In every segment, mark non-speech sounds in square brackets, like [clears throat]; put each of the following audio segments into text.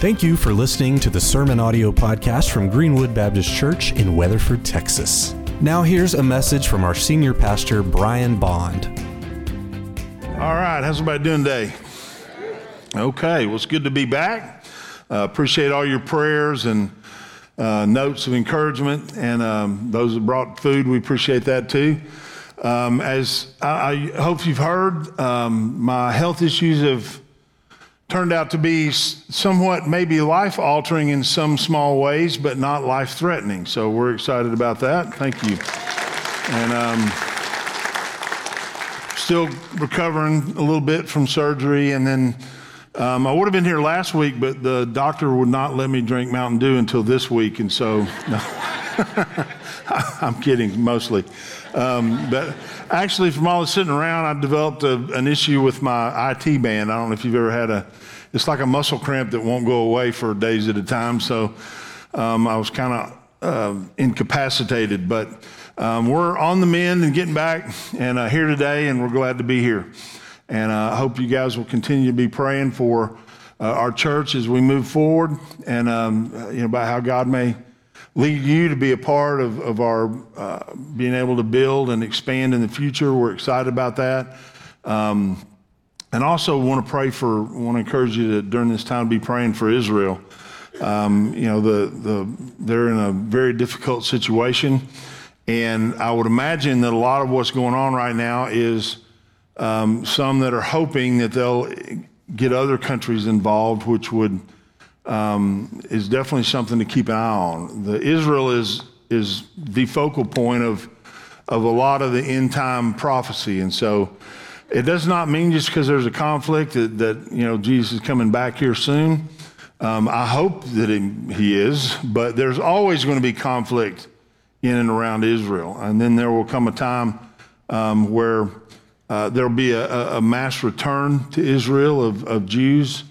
Thank you for listening to the Sermon Audio Podcast from Greenwood Baptist Church in Weatherford, Texas. Now, here's a message from our senior pastor, Brian Bond. All right, how's everybody doing today? Okay, well, it's good to be back. Uh, appreciate all your prayers and uh, notes of encouragement, and um, those that brought food, we appreciate that too. Um, as I, I, hope you've heard, um, my health issues have turned out to be somewhat maybe life altering in some small ways, but not life threatening. So we're excited about that. Thank you. And um, still recovering a little bit from surgery. And then um, I would have been here last week, but the doctor would not let me drink Mountain Dew until this week. And so, no. [laughs] I'm kidding mostly. Um, but actually, from all the sitting around, I developed a, an issue with my IT band. I don't know if you've ever had a, it's like a muscle cramp that won't go away for days at a time. So um, I was kind of uh, incapacitated. But um, we're on the mend and getting back and uh, here today, and we're glad to be here. And uh, I hope you guys will continue to be praying for uh, our church as we move forward and um, you know, about how God may lead you to be a part of, of our uh, being able to build and expand in the future. We're excited about that. Um, and also want to pray for, want to encourage you to during this time be praying for Israel. Um, you know, the, the, they're in a very difficult situation. And I would imagine that a lot of what's going on right now is um, some that are hoping that they'll get other countries involved, which would um, is definitely something to keep an eye on. The Israel is is the focal point of of a lot of the end time prophecy, and so it does not mean just because there's a conflict that, that you know Jesus is coming back here soon. Um, I hope that he, he is, but there's always going to be conflict in and around Israel, and then there will come a time um, where uh, there'll be a, a, mass return to Israel of, of Jews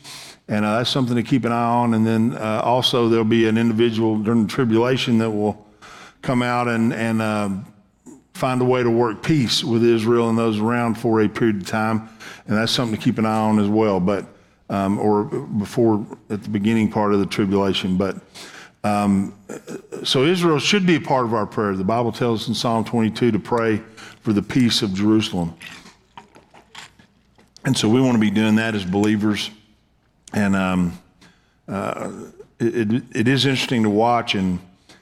and uh, that's something to keep an eye on. And then uh, also there'll be an individual during the tribulation that will come out and, and uh, find a way to work peace with Israel and those around for a period of time. And that's something to keep an eye on as well. But um, or before at the beginning part of the tribulation. But um, so Israel should be a part of our prayer. The Bible tells us in Psalm 22 to pray for the peace of Jerusalem. And so we want to be doing that as believers. And um, uh, it, it is interesting to watch and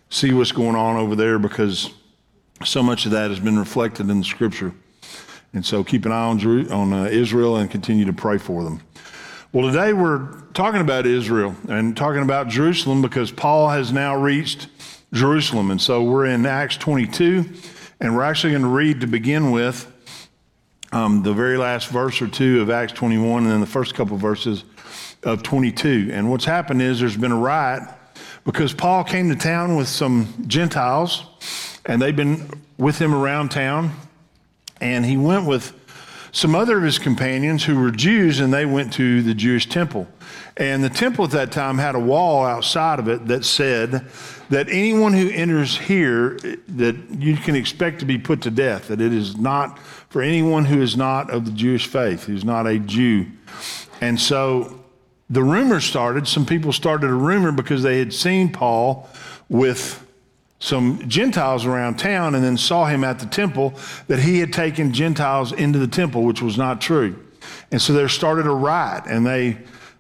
see what's going on over there because so much of that has been reflected in the scripture. And so keep an eye on, on uh, Israel and continue to pray for them. Well, today we're talking about Israel and talking about Jerusalem because Paul has now reached Jerusalem. And so we're in Acts 22, and we're actually going to read to begin with um, the very last verse or two of Acts 21 and then the first couple verses of 22. And what's happened is there's been a riot because Paul came to town with some Gentiles, and they've been with him around town. And he went with some other of his companions who were Jews, and they went to the Jewish temple. And the temple at that time had a wall outside of it that said that anyone who enters here, that you can expect to be put to death, that it is not for anyone who is not of the Jewish faith, who's not a Jew. And so the rumor started, some people started a rumor because they had seen Paul with some Gentiles around town and then saw him at the temple that he had taken Gentiles into the temple, which was not true. And so there started a riot and they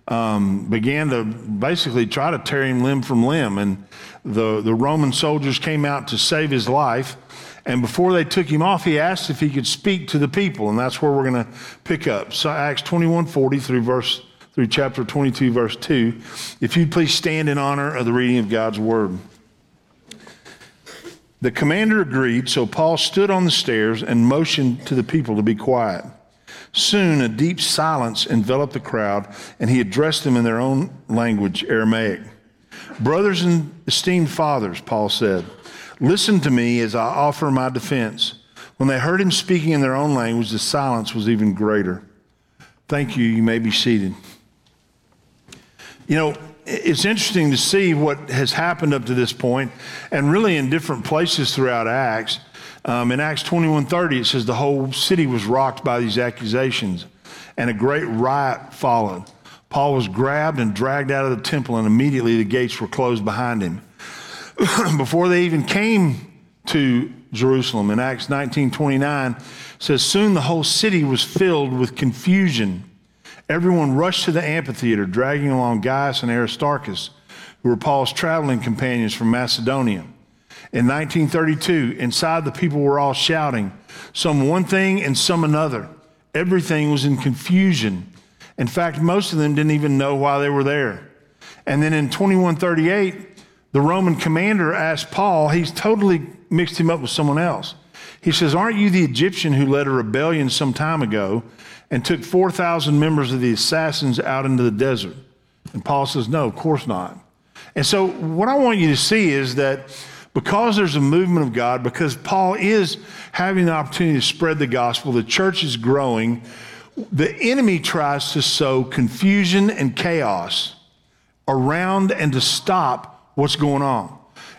um, began to basically try to tear him limb from limb. And the, the Roman soldiers came out to save his life. And before they took him off, he asked if he could speak to the people. And that's where we're going to pick up. So Acts 21 40 through verse through chapter 22, verse 2. If you'd please stand in honor of the reading of God's word. The commander agreed, so Paul stood on the stairs and motioned to the people to be quiet. Soon a deep silence enveloped the crowd, and he addressed them in their own language, Aramaic. Brothers and esteemed fathers, Paul said, listen to me as I offer my defense. When they heard him speaking in their own language, the silence was even greater. Thank you. You may be seated. You know, it's interesting to see what has happened up to this point, and really in different places throughout Acts. Um, in Acts 21:30, it says the whole city was rocked by these accusations, and a great riot followed. Paul was grabbed and dragged out of the temple, and immediately the gates were closed behind him. [clears throat] Before they even came to Jerusalem, in Acts 19 29, says, Soon the whole city was filled with confusion. Everyone rushed to the amphitheater, dragging along Gaius and Aristarchus, who were Paul's traveling companions from Macedonia. In 1932, inside the people were all shouting, some one thing and some another. Everything was in confusion. In fact, most of them didn't even know why they were there. And then in 2138, the Roman commander asked Paul, he's totally mixed him up with someone else. He says, Aren't you the Egyptian who led a rebellion some time ago and took 4,000 members of the assassins out into the desert? And Paul says, No, of course not. And so, what I want you to see is that because there's a movement of God, because Paul is having the opportunity to spread the gospel, the church is growing, the enemy tries to sow confusion and chaos around and to stop what's going on.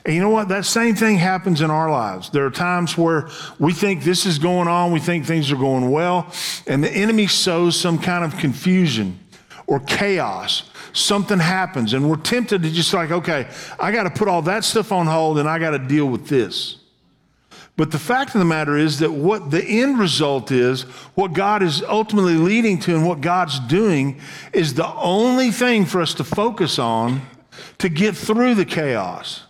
And you know what? That same thing happens in our lives. There are times where we think this is going on, we think things are going well, and the enemy sows some kind of confusion or chaos. Something happens, and we're tempted to just like, okay, I got to put all that stuff on hold and I got to deal with this. But the fact of the matter is that what the end result is, what God is ultimately leading to and what God's doing is the only thing for us to focus on to get through the chaos.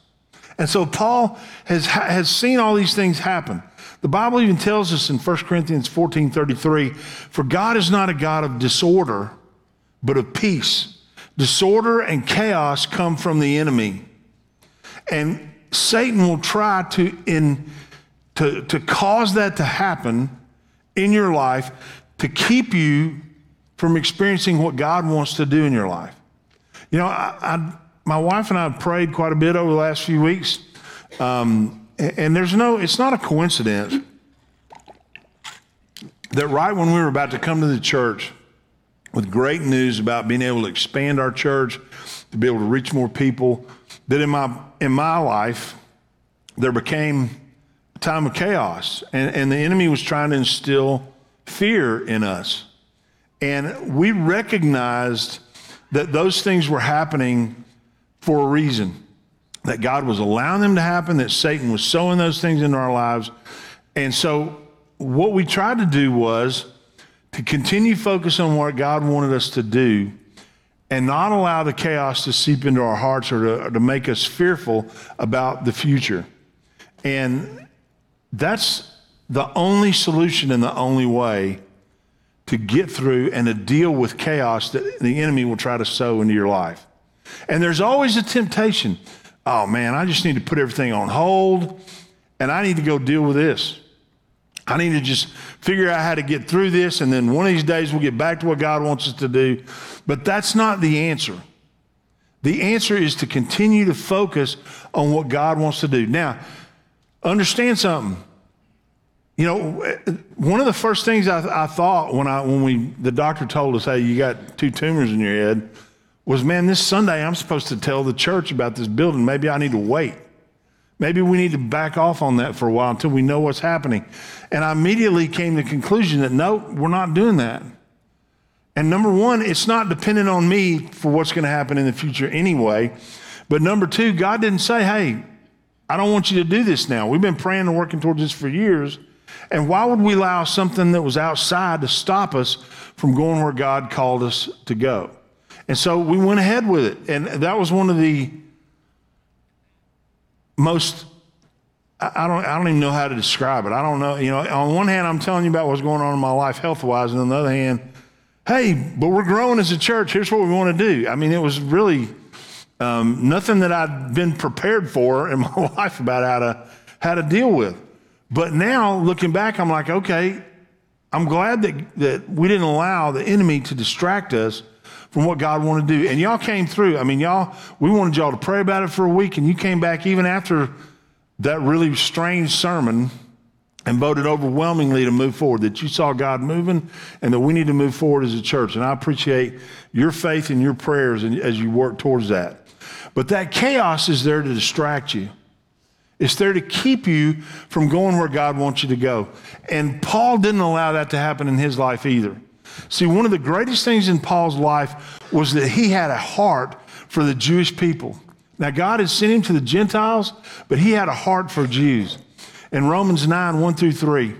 And so Paul has, has seen all these things happen. The Bible even tells us in 1 Corinthians 14 33, for God is not a God of disorder, but of peace. Disorder and chaos come from the enemy. And Satan will try to in to, to cause that to happen in your life to keep you from experiencing what God wants to do in your life. You know, I, I, my wife and I have prayed quite a bit over the last few weeks, um, and there's no, it's not a coincidence that right when we were about to come to the church with great news about being able to expand our church, to be able to reach more people, that in my in my life there became a time of chaos, and, and the enemy was trying to instill fear in us. And we recognized that those things were happening for a reason, that God was allowing them to happen, that Satan was sowing those things into our lives. And so, what we tried to do was to continue focus on what God wanted us to do and not allow the chaos to seep into our hearts or to, or to make us fearful about the future. And that's the only solution and the only way to get through and to deal with chaos that the enemy will try to sow into your life. And there's always a temptation. Oh man, I just need to put everything on hold and I need to go deal with this. I need to just figure out how to get through this, and then one of these days we'll get back to what God wants us to do. But that's not the answer. The answer is to continue to focus on what God wants to do. Now, Understand something. You know, one of the first things I, I, thought when I when we the doctor told us, "Hey, you got two tumors in your head," was, "Man, this Sunday I'm supposed to tell the church about this building. Maybe I need to wait. Maybe we need to back off on that for a while until we know what's happening." And I immediately came to the conclusion that no, we're not doing that. And number one, it's not dependent on me for what's going to happen in the future anyway. But number two, God didn't say, "Hey, I don't want you to do this now. We've been praying and working towards this for years. And why would we allow something that was outside to stop us from going where God called us to go? And so we went ahead with it. And that was one of the most, I don't, I don't even know how to describe it. I don't know. You know, on one hand, I'm telling you about what's going on in my life health wise. And on the other hand, hey, but we're growing as a church. Here's what we want to do. I mean, it was really um, nothing that I'd been prepared for [laughs] in my life about how to, how to deal with. But now, looking back, I'm like, okay, I'm glad that, that we didn't allow the enemy to distract us from what God wanted to do. And y'all came through. I mean, y'all, we wanted y'all to pray about it for a week, and you came back even after that really strange sermon and voted overwhelmingly to move forward, that you saw God moving and that we need to move forward as a church. And I appreciate your faith and your prayers as you work towards that. But that chaos is there to distract you. It's there to keep you from going where God wants you to go. And Paul didn't allow that to happen in his life either. See, one of the greatest things in Paul's life was that he had a heart for the Jewish people. Now, God had sent him to the Gentiles, but he had a heart for Jews. In Romans 9, 1 through 3, it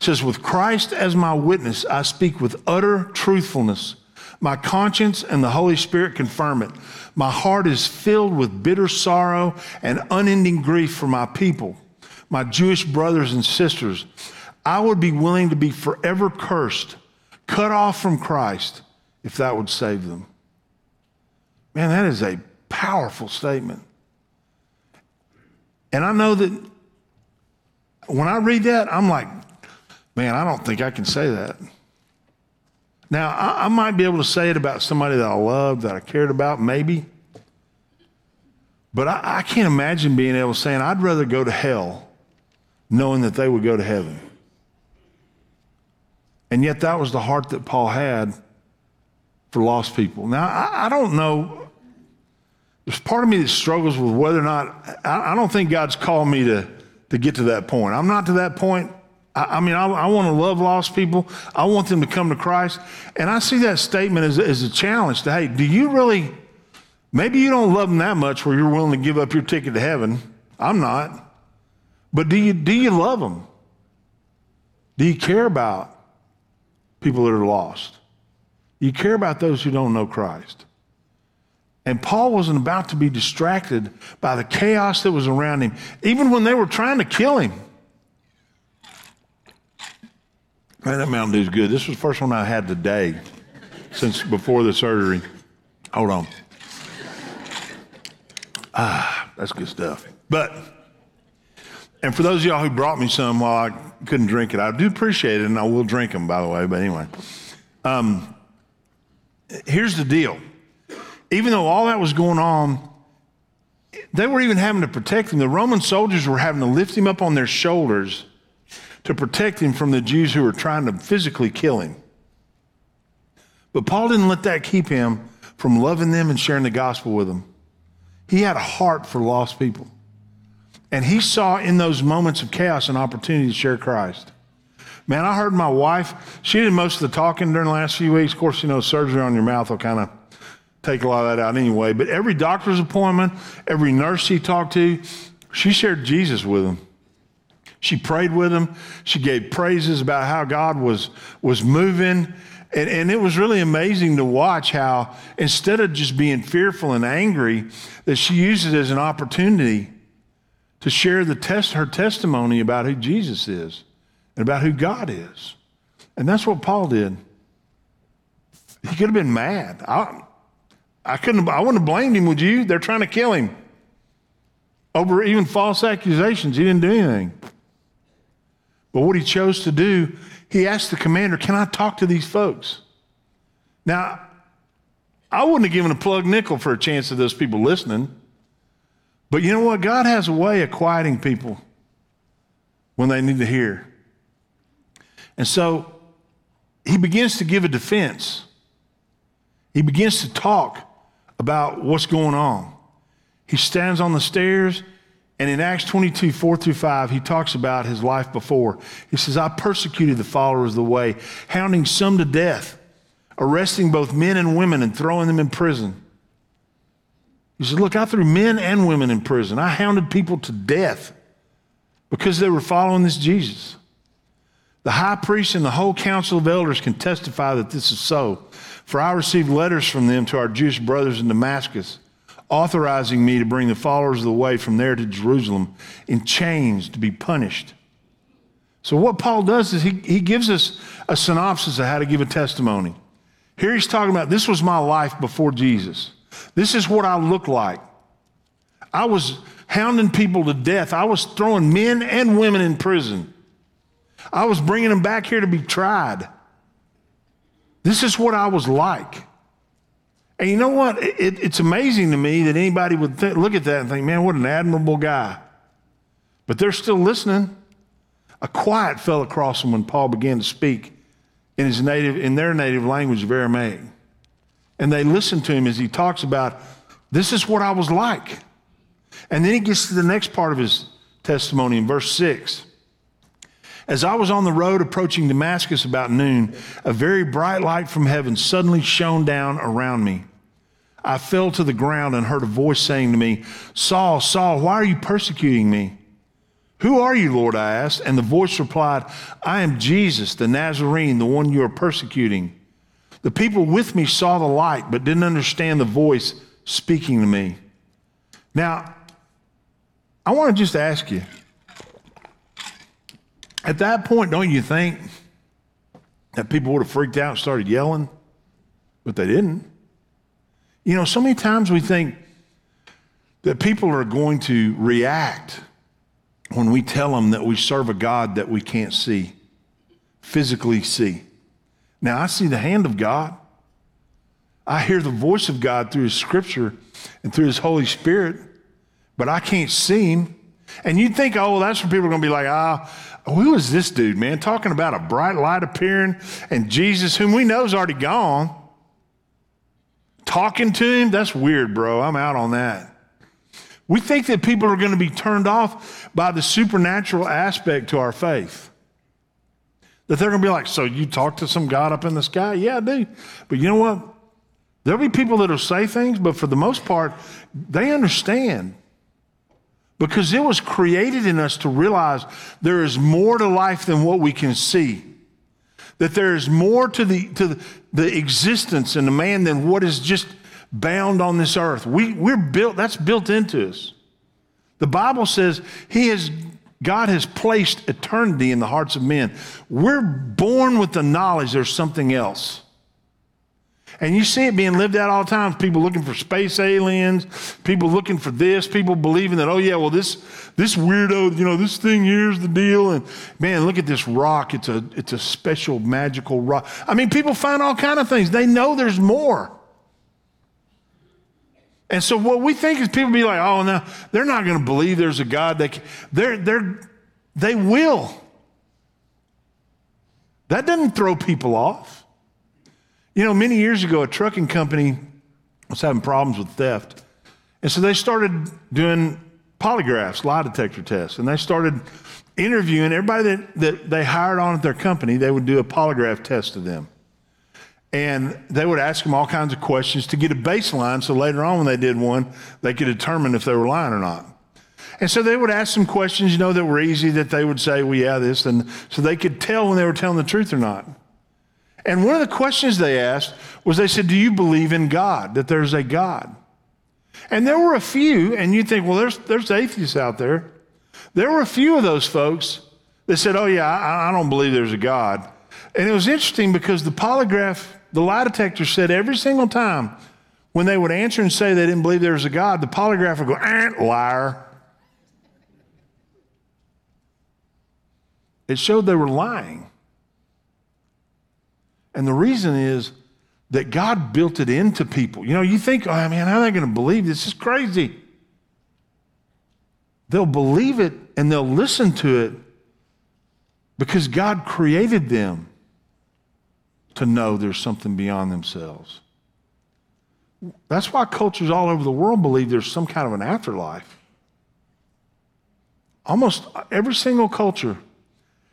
says, With Christ as my witness, I speak with utter truthfulness. My conscience and the Holy Spirit confirm it. My heart is filled with bitter sorrow and unending grief for my people, my Jewish brothers and sisters. I would be willing to be forever cursed, cut off from Christ, if that would save them. Man, that is a powerful statement. And I know that when I read that, I'm like, man, I don't think I can say that. Now, I, I, might be able to say it about somebody that I loved, that I cared about, maybe. But I, I can't imagine being able to say, I'd rather go to hell knowing that they would go to heaven. And yet, that was the heart that Paul had for lost people. Now, I, I don't know. There's part of me that struggles with whether or not, I, I don't think God's called me to, to get to that point. I'm not to that point. I, I mean, I, I want to love lost people. I want them to come to Christ. And I see that statement as, as a challenge to, hey, do you really, maybe you don't love them that much where you're willing to give up your ticket to heaven. I'm not. But do you, do you love them? Do you care about people that are lost? You care about those who don't know Christ? And Paul wasn't about to be distracted by the chaos that was around him, even when they were trying to kill him. Man, that Mountain Dew's good. This was the first one I had today since before the surgery. Hold on. Ah, that's good stuff. But, and for those of y'all who brought me some while I couldn't drink it, I do appreciate it, and I will drink them, by the way. But anyway, um, here's the deal. Even though all that was going on, they were even having to protect him. The Roman soldiers were having to lift him up on their shoulders to protect him from the Jews who were trying to physically kill him. But Paul didn't let that keep him from loving them and sharing the gospel with them. He had a heart for lost people. And he saw in those moments of chaos an opportunity to share Christ. Man, I heard my wife, she did most of the talking during the last few weeks. Of course, you know, surgery on your mouth will kind of take a lot of that out anyway. But every doctor's appointment, every nurse she talked to, she shared Jesus with them. She prayed with them. She gave praises about how God was, was moving. And, and it was really amazing to watch how, instead of just being fearful and angry, that she used it as an opportunity to share the test, her testimony about who Jesus is and about who God is. And that's what Paul did. He could have been mad. I, I couldn't, I wouldn't have blamed him, would you? They're trying to kill him over even false accusations. He didn't do anything. But what he chose to do, he asked the commander, Can I talk to these folks? Now, I wouldn't have given a plug nickel for a chance of those people listening. But you know what? God has a way of quieting people when they need to hear. And so he begins to give a defense. He begins to talk about what's going on. He stands on the stairs and in Acts 22, 4 through 5, he talks about his life before. He says, I persecuted the followers of the way, hounding some to death, arresting both men and women and throwing them in prison. He said, Look, I threw men and women in prison. I hounded people to death because they were following this Jesus. The high priest and the whole council of elders can testify that this is so. For I received letters from them to our Jewish brothers in Damascus authorizing me to bring the followers of the way from there to Jerusalem in chains to be punished. So, what Paul does is he, he gives us a synopsis of how to give a testimony. Here he's talking about this was my life before Jesus. This is what I looked like. I was hounding people to death, I was throwing men and women in prison. I was bringing them back here to be tried. This is what I was like. And you know what? It, it's amazing to me that anybody would th- look at that and think, man, what an admirable guy. But they're still listening. A quiet fell across them when Paul began to speak in his native, in their native language of Aramaic. And they listen to him as he talks about, this is what I was like. And then he gets to the next part of his testimony in verse 6. As I was on the road approaching Damascus about noon, a very bright light from heaven suddenly shone down around me. I fell to the ground and heard a voice saying to me, Saul, Saul, why are you persecuting me? Who are you, Lord? I asked. And the voice replied, I am Jesus, the Nazarene, the one you are persecuting. The people with me saw the light, but didn't understand the voice speaking to me. Now, I want to just ask you at that point, don't you think that people would have freaked out and started yelling? But they didn't. You know, so many times we think that people are going to react when we tell them that we serve a God that we can't see, physically see. Now, I see the hand of God. I hear the voice of God through His Scripture and through His Holy Spirit, but I can't see Him. And you'd think, oh, well, that's when people are going to be like, ah, who is this dude, man? Talking about a bright light appearing and Jesus, whom we know is already gone. Talking to him? That's weird, bro. I'm out on that. We think that people are going to be turned off by the supernatural aspect to our faith. That they're going to be like, so you talk to some God up in the sky? Yeah, I do. But you know what? There'll be people that'll say things, but for the most part, they understand because it was created in us to realize there is more to life than what we can see. That there is more to the, to the, the existence in the man than what is just bound on this earth. We, we're built, that's built into us. The Bible says he has, God has placed eternity in the hearts of men. We're born with the knowledge there's something else. And you see it being lived out all the time. People looking for space aliens, people looking for this, people believing that, oh yeah, well, this this weirdo, you know, this thing here's the deal. And man, look at this rock. It's a it's a special magical rock. I mean, people find all kind of things. They know there's more. And so what we think is people be like, oh no, they're not going to believe there's a God. They they're they're they will. That doesn't throw people off. You know, many years ago, a trucking company was having problems with theft. And so they started doing polygraphs, lie detector tests, and they started interviewing everybody that, that they hired on at their company. They would do a polygraph test to them. And they would ask them all kinds of questions to get a baseline so later on when they did one, they could determine if they were lying or not. And so they would ask some questions, you know, that were easy that they would say, well, yeah, this. And so they could tell when they were telling the truth or not. And one of the questions they asked was they said, Do you believe in God, that there's a God? And there were a few, and you'd think, well, there's, there's atheists out there. There were a few of those folks that said, Oh, yeah, I, I don't believe there's a God. And it was interesting because the polygraph, the lie detector said every single time when they would answer and say they didn't believe there was a God, the polygraph would go, eh, liar. It showed they were lying. And the reason is that God built it into people. You know, you think, oh man, how are they going to believe this? This is crazy. They'll believe it and they'll listen to it because God created them to know there's something beyond themselves. That's why cultures all over the world believe there's some kind of an afterlife. Almost every single culture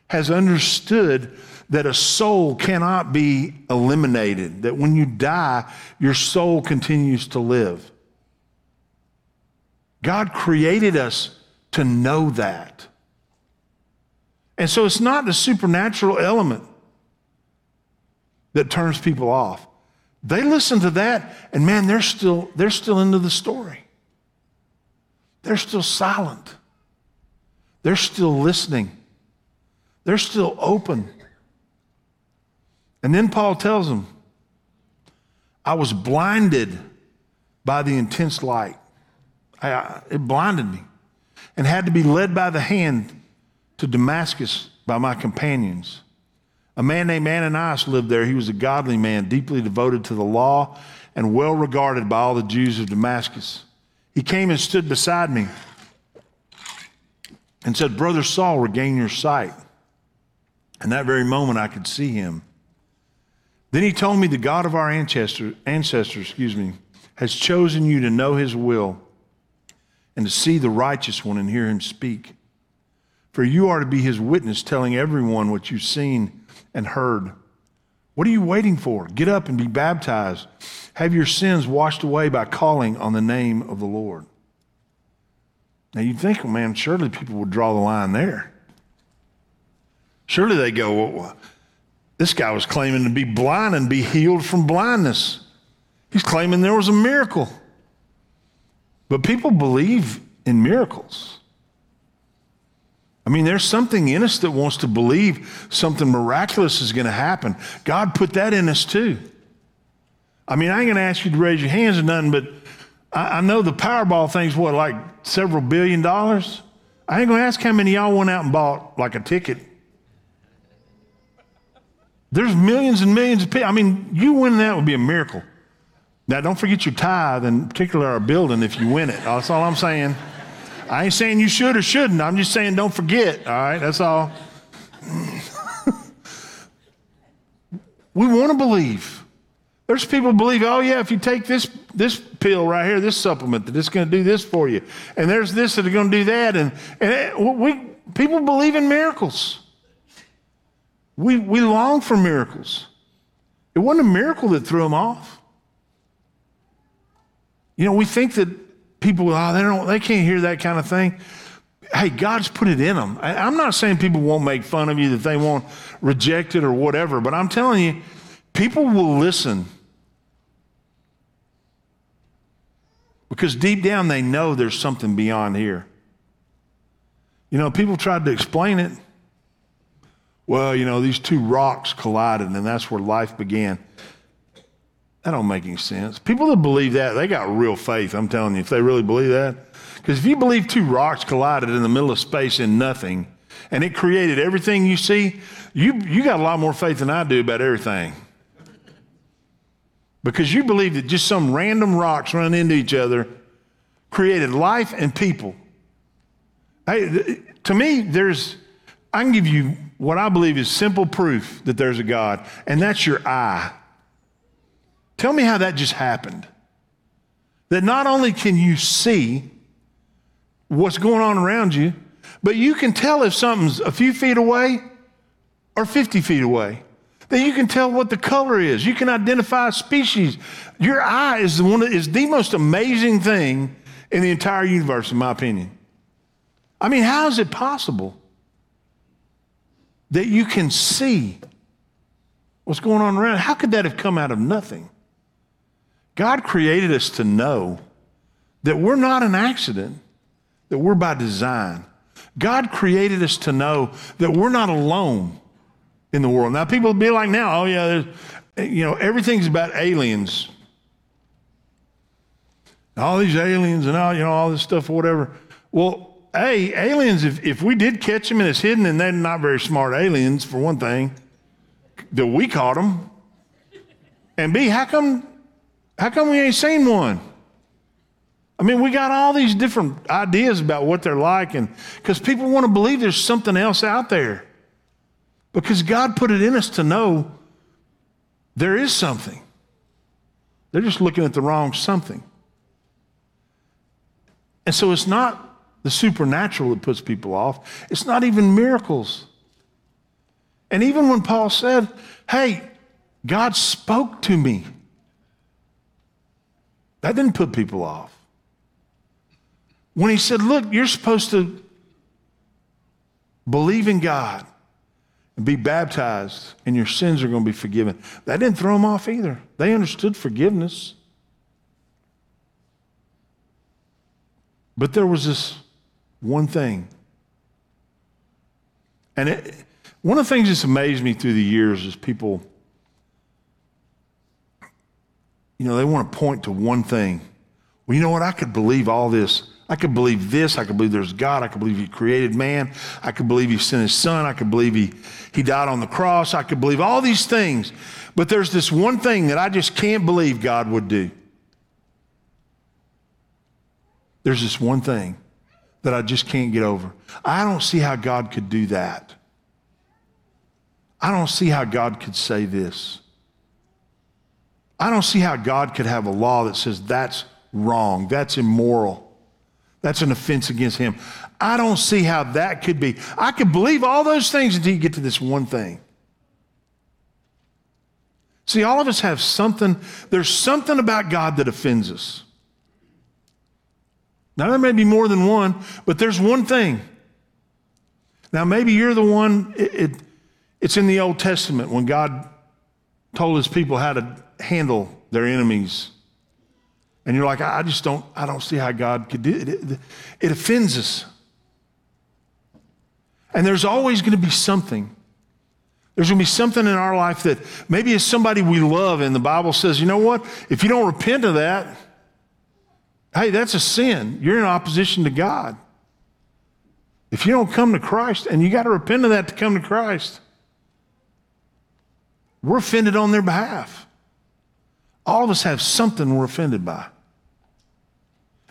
has understood that a soul cannot be eliminated, that when you die, your soul continues to live. God created us to know that. And so it's not the supernatural element that turns people off. They listen to that, and man, they're still, they're still into the story. They're still silent. They're still listening. They're still open. And then Paul tells them, I was blinded by the intense light. I, it blinded me and had to be led by the hand to Damascus by my companions. A man named Ananias lived there. He was a godly man, deeply devoted to the law and well regarded by all the Jews of Damascus. He came and stood beside me and said, Brother Saul, regain your sight. And that very moment I could see him. Then he told me the God of our ancestors, ancestors, excuse me, has chosen you to know his will and to see the righteous one and hear him speak. For you are to be his witness, telling everyone what you've seen and heard. What are you waiting for? Get up and be baptized. Have your sins washed away by calling on the name of the Lord. Now you'd think, well, man, surely people would draw the line there. Surely they go, well, this guy was claiming to be blind and be healed from blindness. He's claiming there was a miracle. But people believe in miracles. I mean, there's something in us that wants to believe something miraculous is going to happen. God put that in us too. I mean, I ain't going to ask you to raise your hands or nothing, but I, I know the Powerball thing's what, like several billion dollars? I ain't going to ask how many y'all went out and bought like a ticket. There's millions and millions of people. I mean, you winning that would be a miracle. Now, don't forget your tithe, and particularly our building if you win it. That's all I'm saying. I ain't saying you should or shouldn't. I'm just saying don't forget. All right, that's all. we want to believe. There's people believe, oh yeah, if you take this this pill right here, this supplement, that it's going to do this for you, and there's this that are going to do that, and and we people believe in miracles. We we long for miracles. It wasn't a miracle that threw them off. You know, we think that people, oh, they don't, they can't hear that kind of thing. Hey, God's put it in them. I, I'm not saying people won't make fun of you, that they won't reject it or whatever, but I'm telling you, people will listen because deep down they know there's something beyond here. You know, people tried to explain it. Well, you know, these two rocks collided and that's where life began. That don't make any sense. People that believe that, they got real faith, I'm telling you, if they really believe that. Because if you believe two rocks collided in the middle of space in nothing, and it created everything you see, you, you got a lot more faith than I do about everything. Because you believe that just some random rocks run into each other created life and people. To me, there's, I can give you what I believe is simple proof that there's a God, and that's your eye. Tell me how that just happened. That not only can you see what's going on around you, but you can tell if something's a few feet away or 50 feet away. That you can tell what the color is. You can identify species. Your eye is the one that is the most amazing thing in the entire universe, in my opinion. I mean, how is it possible that you can see what's going on around? How could that have come out of nothing? God created us to know that we're not an accident, that we're by design. God created us to know that we're not alone in the world. Now, people be like, now, oh, yeah, you know, everything's about aliens. All these aliens and all, you know, all this stuff or whatever. Well, A, aliens, if, if we did catch them and it's hidden, and they're not very smart aliens, for one thing, that we caught them. And B, how come how come we ain't seen one? I mean, we got all these different ideas about what they're like, and because people want to believe there's something else out there. Because God put it in us to know there is something. They're just looking at the wrong something. And so it's not the supernatural that puts people off, it's not even miracles. And even when Paul said, Hey, God spoke to me. That didn't put people off. When he said, Look, you're supposed to believe in God and be baptized, and your sins are going to be forgiven, that didn't throw them off either. They understood forgiveness. But there was this one thing. And it, one of the things that's amazed me through the years is people you know, they want to point to one thing. Well, you know what? I could believe all this. I could believe this. I could believe there's God. I could believe He created man. I could believe He sent His Son. I could believe He, he died on the cross. I could believe all these things. But there's this one thing that I just can't believe God would do. There's this one thing that I just can't get over. I don't see how God could do that. I don't see how God could say this. I don't see how God could have a law that says that's wrong, that's immoral, That's an offense against him. I don't see how that could be. I could believe all those things until you get to this one thing. See, all of us have something, there's something about God that offends us. Now, there may be more than one, but there's one thing. Now, maybe you're the one, it, it, it's in the Old Testament when God told his people how to handle their enemies. And you're like, I just don't, I don't see how God could do it. It, it offends us. And there's always going to be something. There's going to be something in our life that maybe it's somebody we love, and the Bible says, you know what? If you don't repent of that, hey, that's a sin. You're in opposition to God. If you don't come to Christ, and you got to repent of that to come to Christ, we're offended on their behalf. All of us have something we're offended by.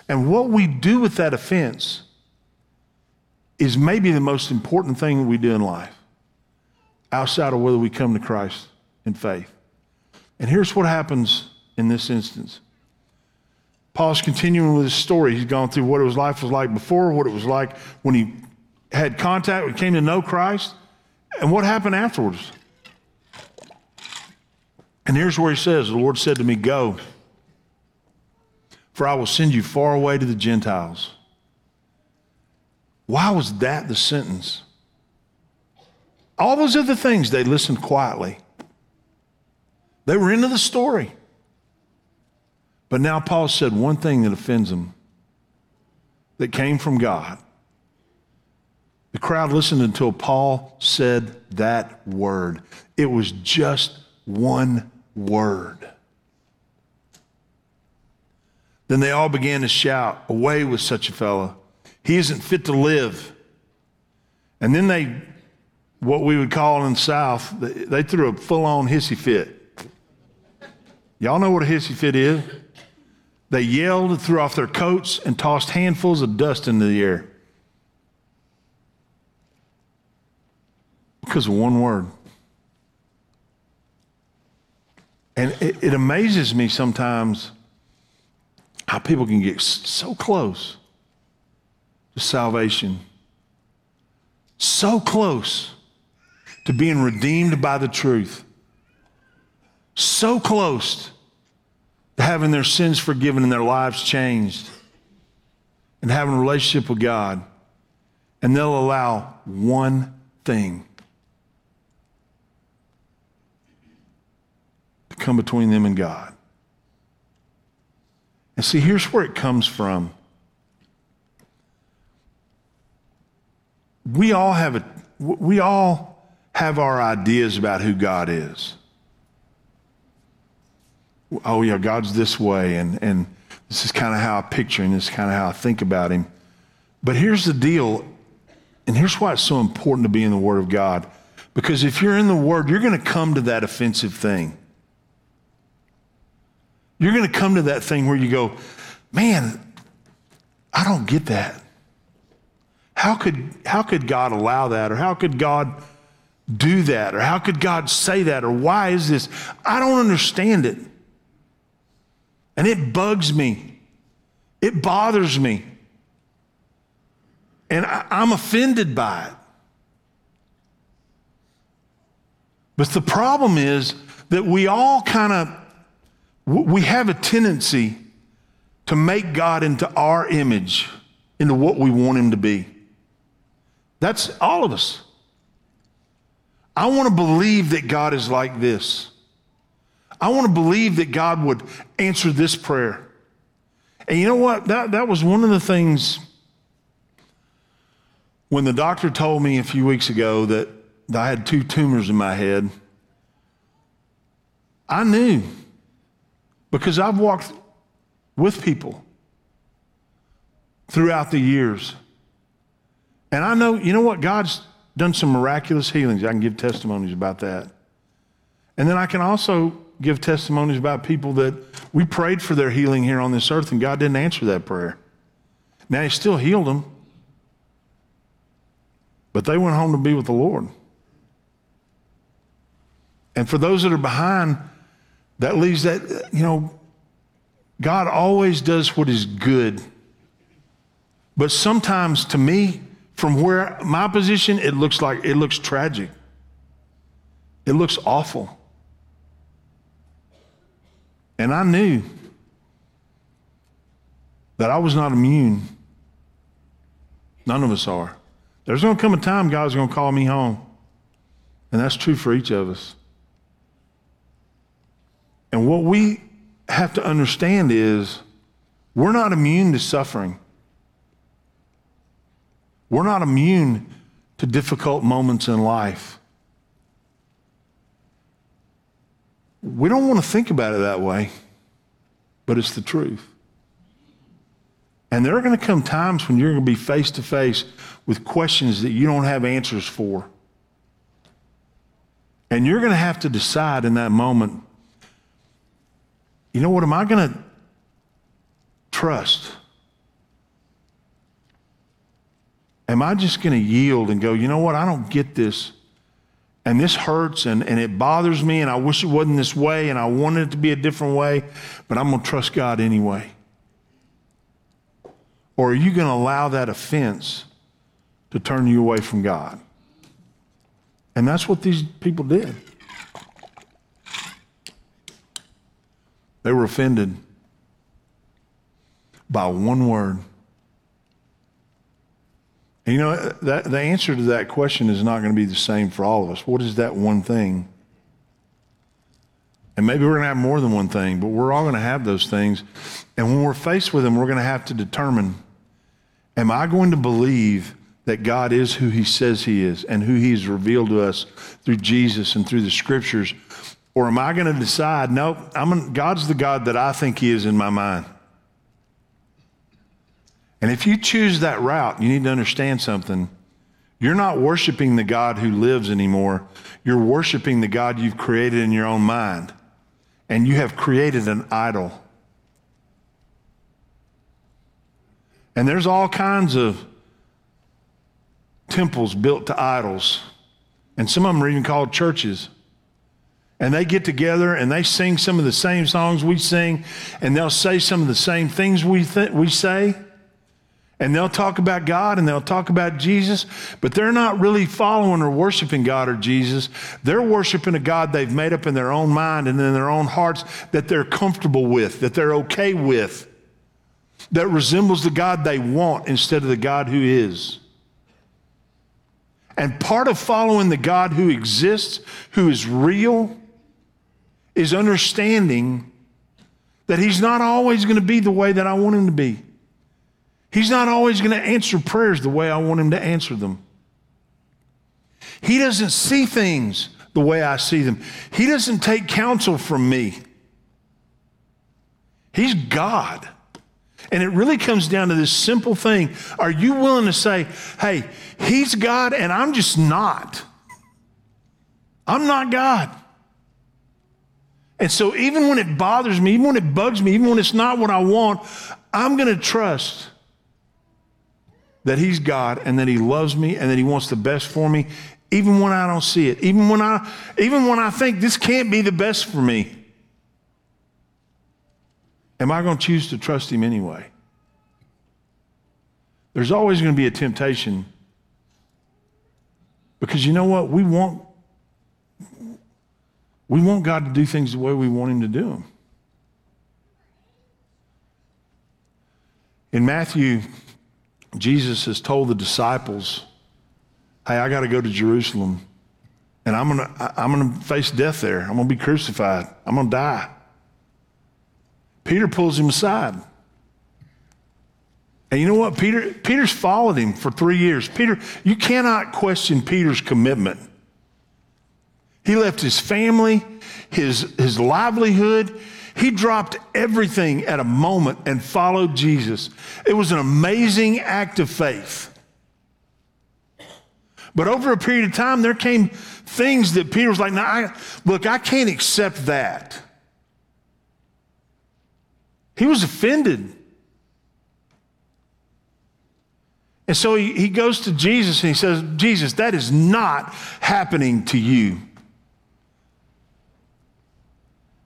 And what we do with that offense is maybe the most important thing we do in life outside of whether we come to Christ in faith. And here's what happens in this instance. Paul's continuing with his story. He's gone through what his life was like before, what it was like when he had contact, when he came to know Christ, and what happened afterwards. And here's where he says, The Lord said to me, Go, for I will send you far away to the Gentiles. Why was that the sentence? All those other things, they listened quietly. They were into the story. But now Paul said one thing that offends them that came from God. The crowd listened until Paul said that word. It was just one word. Then they all began to shout, Away with such a fellow. He isn't fit to live. And then they what we would call in the South, they threw a full on hissy fit. Y'all know what a hissy fit is? They yelled, threw off their coats, and tossed handfuls of dust into the air. Because of one word. And it, it amazes me sometimes how people can get so close to salvation, so close to being redeemed by the truth. So close to having their sins forgiven and their lives changed and having a relationship with God. And they'll allow one thing to come between them and God. And see, here's where it comes from. We all have a, we all have our ideas about who God is. Oh, yeah, God's this way, and, and this is kind of how I picture him, this is kind of how I think about him. But here's the deal, and here's why it's so important to be in the Word of God. Because if you're in the Word, you're going to come to that offensive thing. You're going to come to that thing where you go, man, I don't get that. How could, how could God allow that? Or how could God do that? Or how could God say that? Or why is this? I don't understand it. And it bugs me, it bothers me. And I, I'm offended by it. But the problem is that we all kind of we have a tendency to make God into our image, into what we want him to be. That's all of us. I want to believe that God is like this. I want to believe that God would answer this prayer. And you know what? That, that was one of the things when the doctor told me a few weeks ago that I had two tumors in my head. I knew because I've walked with people throughout the years. And I know, you know what? God's done some miraculous healings. I can give testimonies about that. And then I can also give testimonies about people that we prayed for their healing here on this earth and God didn't answer that prayer. Now, He still healed them, but they went home to be with the Lord. And for those that are behind, that leaves that, you know, God always does what is good But sometimes to me, from where my position, it looks like it looks tragic. It looks awful. And I knew that I was not immune. None of us are. There's going to come a time God's going to call me home. And that's true for each of us. And what we have to understand is we're not immune to suffering. We're not immune to difficult moments in life. We don't want to think about it that way, but it's the truth. And there are going to come times when you're going to be face to face with questions that you don't have answers for. And you're going to have to decide in that moment you know what? Am I going to trust? Am I just going to yield and go, you know what? I don't get this. And this hurts and, and it bothers me, and I wish it wasn't this way, and I wanted it to be a different way, but I'm going to trust God anyway. Or are you going to allow that offense to turn you away from God? And that's what these people did. They were offended by one word. And you know, that, the answer to that question is not going to be the same for all of us. What is that one thing? And maybe we're going to have more than one thing, but we're all going to have those things. And when we're faced with them, we're going to have to determine am I going to believe that God is who he says he is and who he's revealed to us through Jesus and through the scriptures? Or am I going to decide, no, I'm God's the God that I think he is in my mind? And if you choose that route, you need to understand something. You're not worshiping the God who lives anymore. You're worshiping the God you've created in your own mind. And you have created an idol. And there's all kinds of temples built to idols. And some of them are even called churches. And they get together and they sing some of the same songs we sing, and they'll say some of the same things we, th- we say and they'll talk about God and they'll talk about Jesus, but they're not really following or worshiping God or Jesus. They're worshiping a God they've made up in their own mind and in their own hearts that they're comfortable with, that they're okay with, that resembles the God they want instead of the God who is. And part of following the God who exists, who is real, is understanding that He's not always going to be the way that I want Him to be. He's not always going to answer prayers the way I want him to answer them. He doesn't see things the way I see them. He doesn't take counsel from me. He's God. And it really comes down to this simple thing. Are you willing to say, hey, He's God and I'm just not? I'm not God. And so even when it bothers me, even when it bugs me, even when it's not what I want, I'm going to trust that He's God and that He loves me and that He wants the best for me, even when I don't see it, even when I, even when I think this can't be the best for me. Am I going to choose to trust Him anyway? There's always going to be a temptation because you know what? We want, we want God to do things the way we want Him to do them. In Matthew Jesus has told the disciples, hey, I got to go to Jerusalem and I'm going to I'm going to face death there. I'm going to be crucified. I'm going to die. Peter pulls him aside. And you know what? Peter, Peter's followed him for three years. Peter, you cannot question Peter's commitment. He left his family, his, his livelihood, he dropped everything at a moment and followed Jesus. It was an amazing act of faith. But over a period of time, there came things that Peter was like, "Now, I, look, I can't accept that." He was offended. And so he, he goes to Jesus and he says, Jesus, that is not happening to you.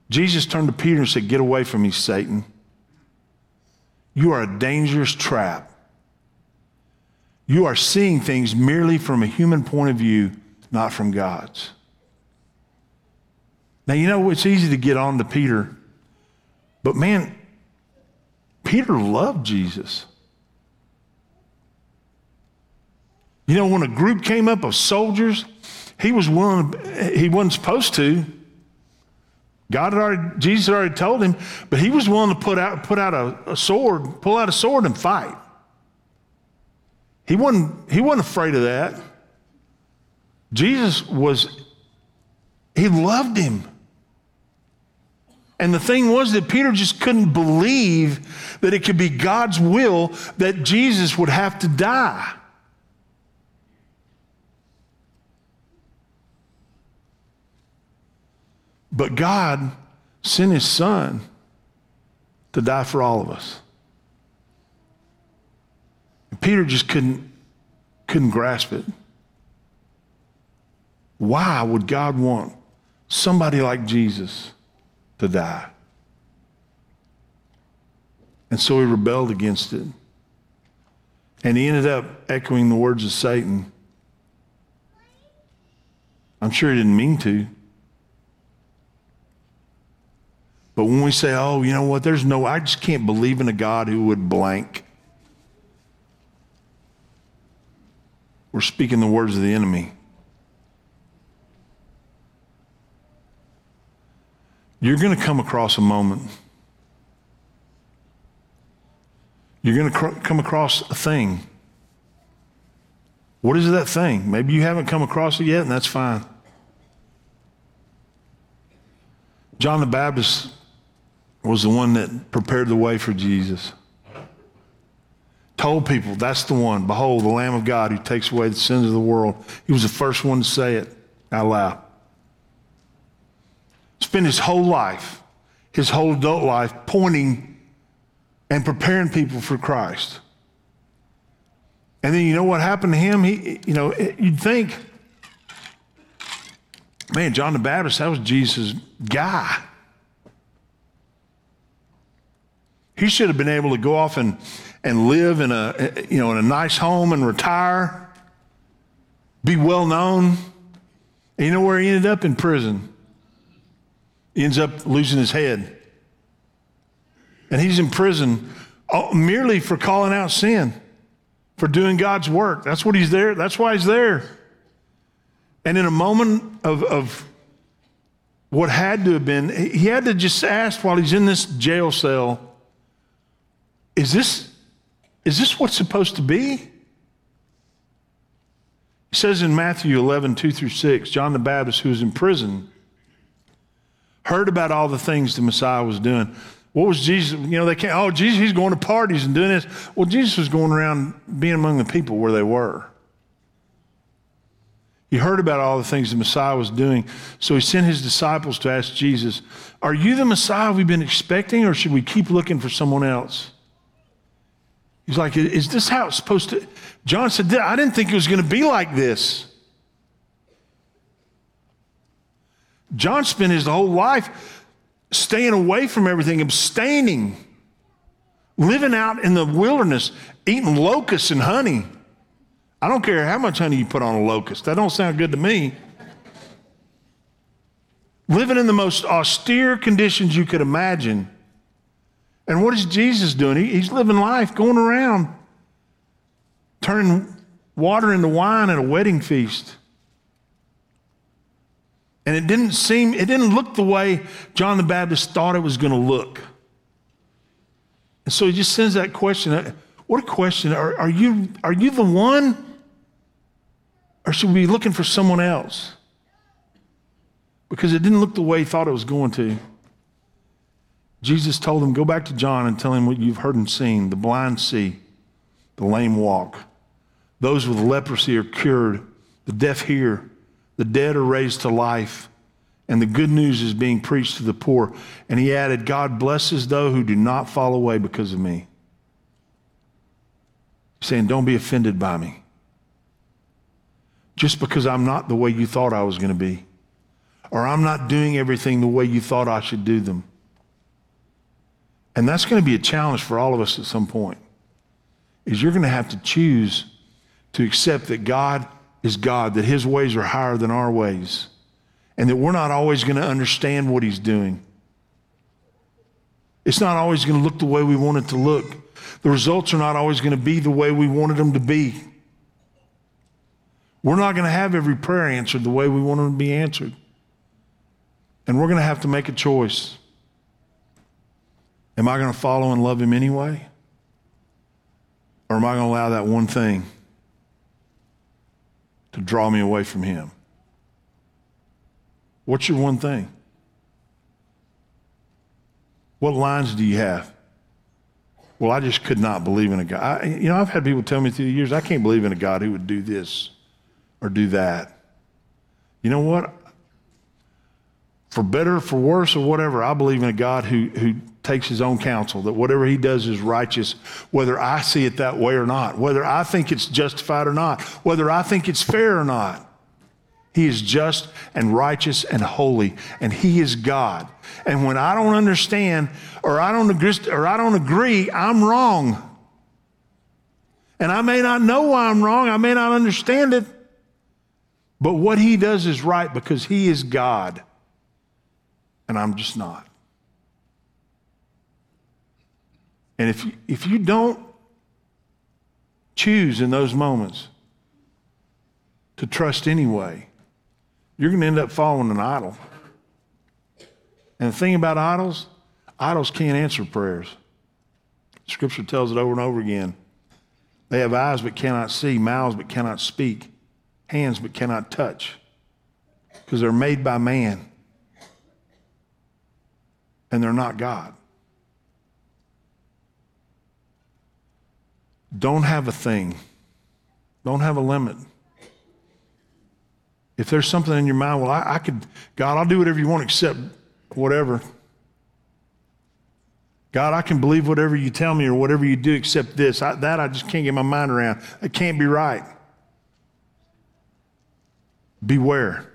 Jesus turned to Peter and said, Get away from me, Satan. You are a dangerous trap. you are seeing things merely from a human point of view, not from God's. Now, you know, it's easy to get on to Peter, but man, Peter loved Jesus. You know, when a group came up of soldiers, he was willing, he wasn't supposed to. God had already, Jesus had already told him, but he was willing to put out, put out a, a sword, pull out a sword and fight. He wasn't, he wasn't afraid of that. Jesus was, he loved him. And the thing was that Peter just couldn't believe that it could be God's will that Jesus would have to die. But God sent his son to die for all of us. And Peter just couldn't, couldn't grasp it. Why would God want somebody like Jesus to die? And so he rebelled against it. And he ended up echoing the words of Satan. I'm sure he didn't mean to. But when we say, oh, you know what, there's no, I just can't believe in a God who would blank, we're speaking the words of the enemy. You're going to come across a moment. You're going to cr- come across a thing. What is that thing? Maybe you haven't come across it yet, and that's fine. John the Baptist was the one that prepared the way for Jesus. Told people, that's the one. Behold, the Lamb of God who takes away the sins of the world. He was the first one to say it out loud. Spent his whole life, his whole adult life, pointing and preparing people for Christ. And then you know what happened to him? He, you know, you'd think, man, John the Baptist, that was Jesus' guy. He should have been able to go off and, and live in a, you know, in a nice home and retire, be well known. And you know where he ended up? In prison. He ends up losing his head. And he's in prison uh, merely for calling out sin, for doing God's work. That's what he's there. That's why he's there. And in a moment of, of what had to have been, he had to just ask while he's in this jail cell, is this, is this what's supposed to be? It says in Matthew 11, 2 through 6, John the Baptist, who was in prison, heard about all the things the Messiah was doing. What was Jesus? You know, they can't, oh, Jesus, he's going to parties and doing this. Well, Jesus was going around being among the people where they were. He heard about all the things the Messiah was doing. So he sent his disciples to ask Jesus, Are you the Messiah we've been expecting, or should we keep looking for someone else? He's like, Is this how it's supposed to? John said, I didn't think it was going to be like this. John spent his whole life staying away from everything, abstaining, living out in the wilderness, eating locusts and honey. I don't care how much honey you put on a locust. That don't sound good to me. Living in the most austere conditions you could imagine. And what is Jesus doing? He, he's living life, going around, turning water into wine at a wedding feast. And it didn't seem, it didn't look the way John the Baptist thought it was going to look. And so he just sends that question. Uh, what a question. Are, are, you, are you the one? Or should we be looking for someone else? Because it didn't look the way he thought it was going to. Jesus told them, Go back to John and tell him what you've heard and seen. The blind see, the lame walk, those with leprosy are cured, the deaf hear, the dead are raised to life, and the good news is being preached to the poor. And he added, God blesses those who do not fall away because of me. Saying, Don't be offended by me. Just because I'm not the way you thought I was going to be, or I'm not doing everything the way you thought I should do them. And that's going to be a challenge for all of us at some point. Is you're going to have to choose to accept that God is God, that His ways are higher than our ways, and that we're not always going to understand what He's doing. It's not always going to look the way we want it to look. The results are not always going to be the way we wanted them to be. We're not going to have every prayer answered the way we want them to be answered. And we're going to have to make a choice. Am I going to follow and love Him anyway? Or am I going to allow that one thing to draw me away from Him? What's your one thing? What lines do you have? Well, I just could not believe in a God. I, you know, I've had people tell me through the years, I can't believe in a God who would do this or do that. You know what? For better, for worse, or whatever, I believe in a God who, who takes his own counsel, that whatever he does is righteous, whether I see it that way or not, whether I think it's justified or not, whether I think it's fair or not. He is just and righteous and holy, and He is God. And when I don't understand or I don't agree, or I don't agree, I'm wrong. And I may not know why I'm wrong, I may not understand it, but what He does is right because He is God, and I'm just not. And if, if you don't choose in those moments to trust anyway, you're going to end up following an idol. And the thing about idols, idols can't answer prayers. Scripture tells it over and over again. They have eyes but cannot see, mouths but cannot speak, hands but cannot touch, because they're made by man. And they're not God. Don't have a thing. Don't have a limit. If there's something in your mind, well, I, I could, God, I'll do whatever you want except whatever. God, I can believe whatever you tell me or whatever you do except this. I, that I just can't get my mind around. It can't be right. Beware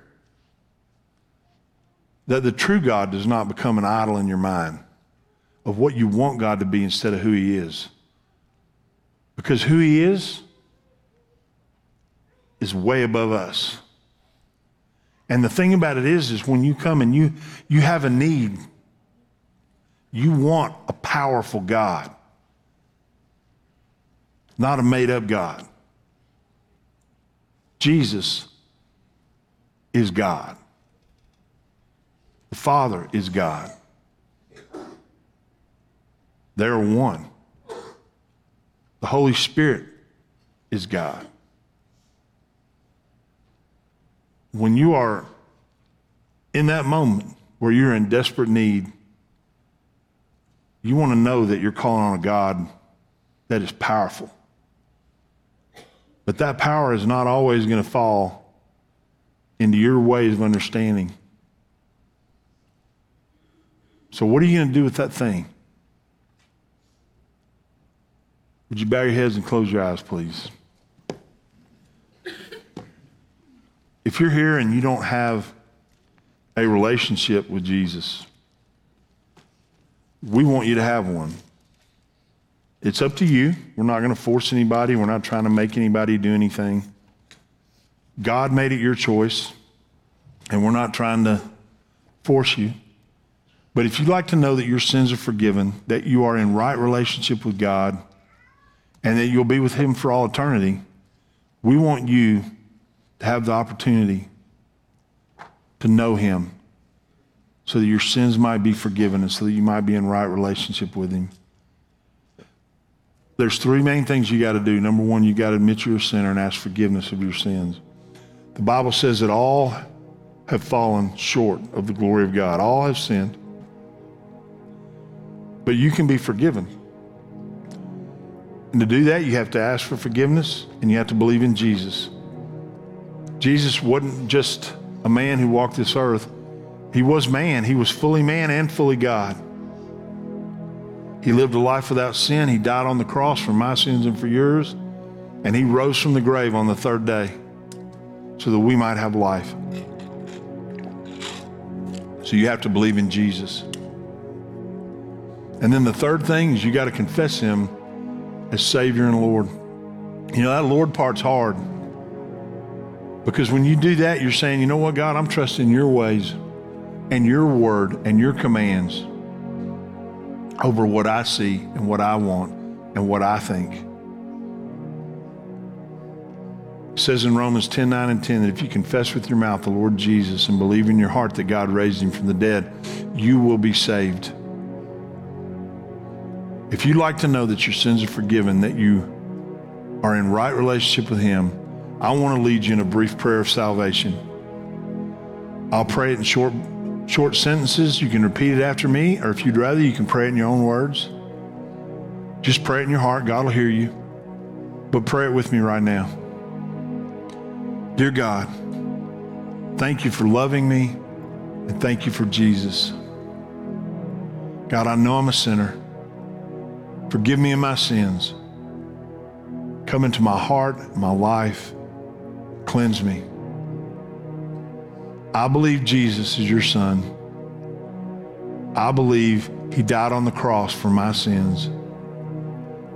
that the true God does not become an idol in your mind of what you want God to be instead of who He is. Because who He is is way above us. And the thing about it is, is when you come and you, you have a need, you want a powerful God, not a made up God. Jesus is God. The Father is God. They're one. The Holy Spirit is God. when you are in that moment where you're in desperate need, you want to know that you're calling on a God that is powerful. But that power is not always going to fall into your ways of understanding. So, what are you going to do with that thing? Would you bow your heads and close your eyes, please? If you're here and you don't have a relationship with Jesus, we want you to have one. It's up to you. We're not going to force anybody. We're not trying to make anybody do anything. God made it your choice, and we're not trying to force you. But if you'd like to know that your sins are forgiven, that you are in right relationship with God, and that you'll be with Him for all eternity, we want you to have the opportunity to know Him so that your sins might be forgiven and so that you might be in right relationship with Him. There's three main things you got to do. Number one, you got to admit you're a sinner and ask forgiveness of your sins. The Bible says that all have fallen short of the glory of God, all have sinned. But you can be forgiven. And to do that, you have to ask for forgiveness and you have to believe in Jesus. Jesus wasn't just a man who walked this earth, he was man. He was fully man and fully God. He lived a life without sin. He died on the cross for my sins and for yours. And he rose from the grave on the third day so that we might have life. So you have to believe in Jesus. And then the third thing is you got to confess him as Savior and Lord. You know, that Lord part's hard. Because when you do that, you're saying, you know what, God, I'm trusting your ways and your word and your commands over what I see and what I want and what I think. It says in Romans 10 9 and 10 that if you confess with your mouth the Lord Jesus and believe in your heart that God raised him from the dead, you will be saved. If you'd like to know that your sins are forgiven, that you are in right relationship with him, I want to lead you in a brief prayer of salvation. I'll pray it in short, short sentences. You can repeat it after me, or if you'd rather, you can pray it in your own words. Just pray it in your heart. God will hear you. But pray it with me right now. Dear God, thank you for loving me and thank you for Jesus. God, I know I'm a sinner. Forgive me of my sins. Come into my heart, my life cleanse me. I believe Jesus is your son. I believe he died on the cross for my sins.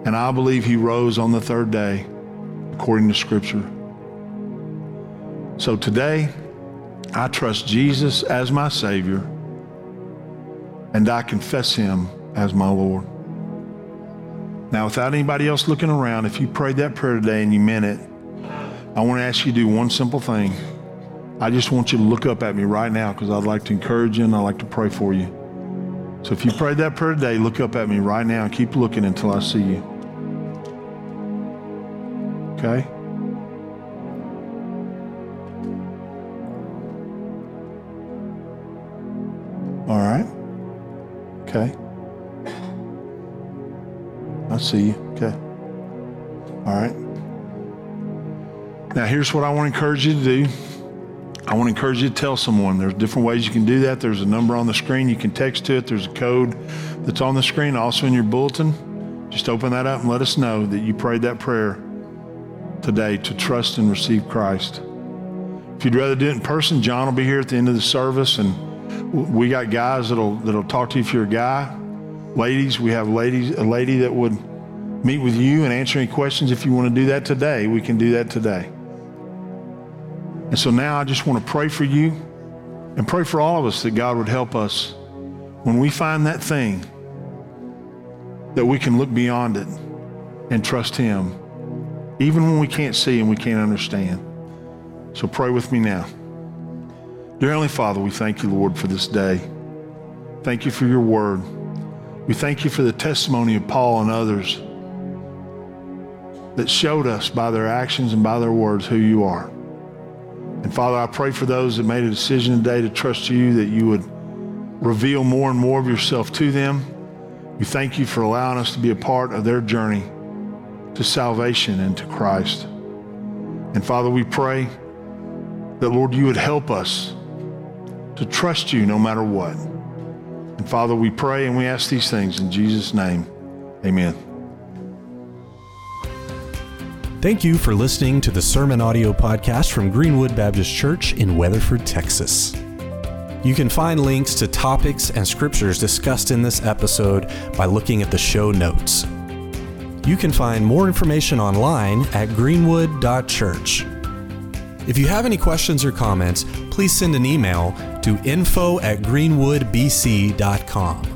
And I believe he rose on the third day according to scripture. So today, I trust Jesus as my Savior and I confess him as my Lord. Now, without anybody else looking around, if you prayed that prayer today and you meant it, I want to ask you to do one simple thing. I just want you to look up at me right now because I'd like to encourage you and I'd like to pray for you. So if you prayed that prayer today, look up at me right now and keep looking until I see you. Okay? All right. Okay. I see you. Okay. All right. Now, here's what I want to encourage you to do. I want to encourage you to tell someone. There's different ways you can do that. There's a number on the screen. You can text to it. There's a code that's on the screen, also in your bulletin. Just open that up and let us know that you prayed that prayer today to trust and receive Christ. If you'd rather do it in person, John will be here at the end of the service, and we got guys that'll that'll talk to you if you're a guy. Ladies, we have ladies a lady that would meet with you and answer any questions. If you want to do that today, we can do that today. And so now I just want to pray for you and pray for all of us that God would help us when we find that thing that we can look beyond it and trust Him, even when we can't see and we can't understand. So pray with me now. Dear Heavenly Father, we thank you, Lord, for this day. Thank you for your word. We thank you for the testimony of Paul and others that showed us by their actions and by their words who you are. And Father, I pray for those that made a decision today to trust you, that you would reveal more and more of yourself to them. We thank you for allowing us to be a part of their journey to salvation and to Christ. And Father, we pray that, Lord, you would help us to trust you no matter what. And Father, we pray and we ask these things in Jesus' name. Amen. Thank you for listening to the Sermon Audio Podcast from Greenwood Baptist Church in Weatherford, Texas. You can find links to topics and scriptures discussed in this episode by looking at the show notes. You can find more information online at greenwood.church. If you have any questions or comments, please send an email to info at greenwoodbc.com.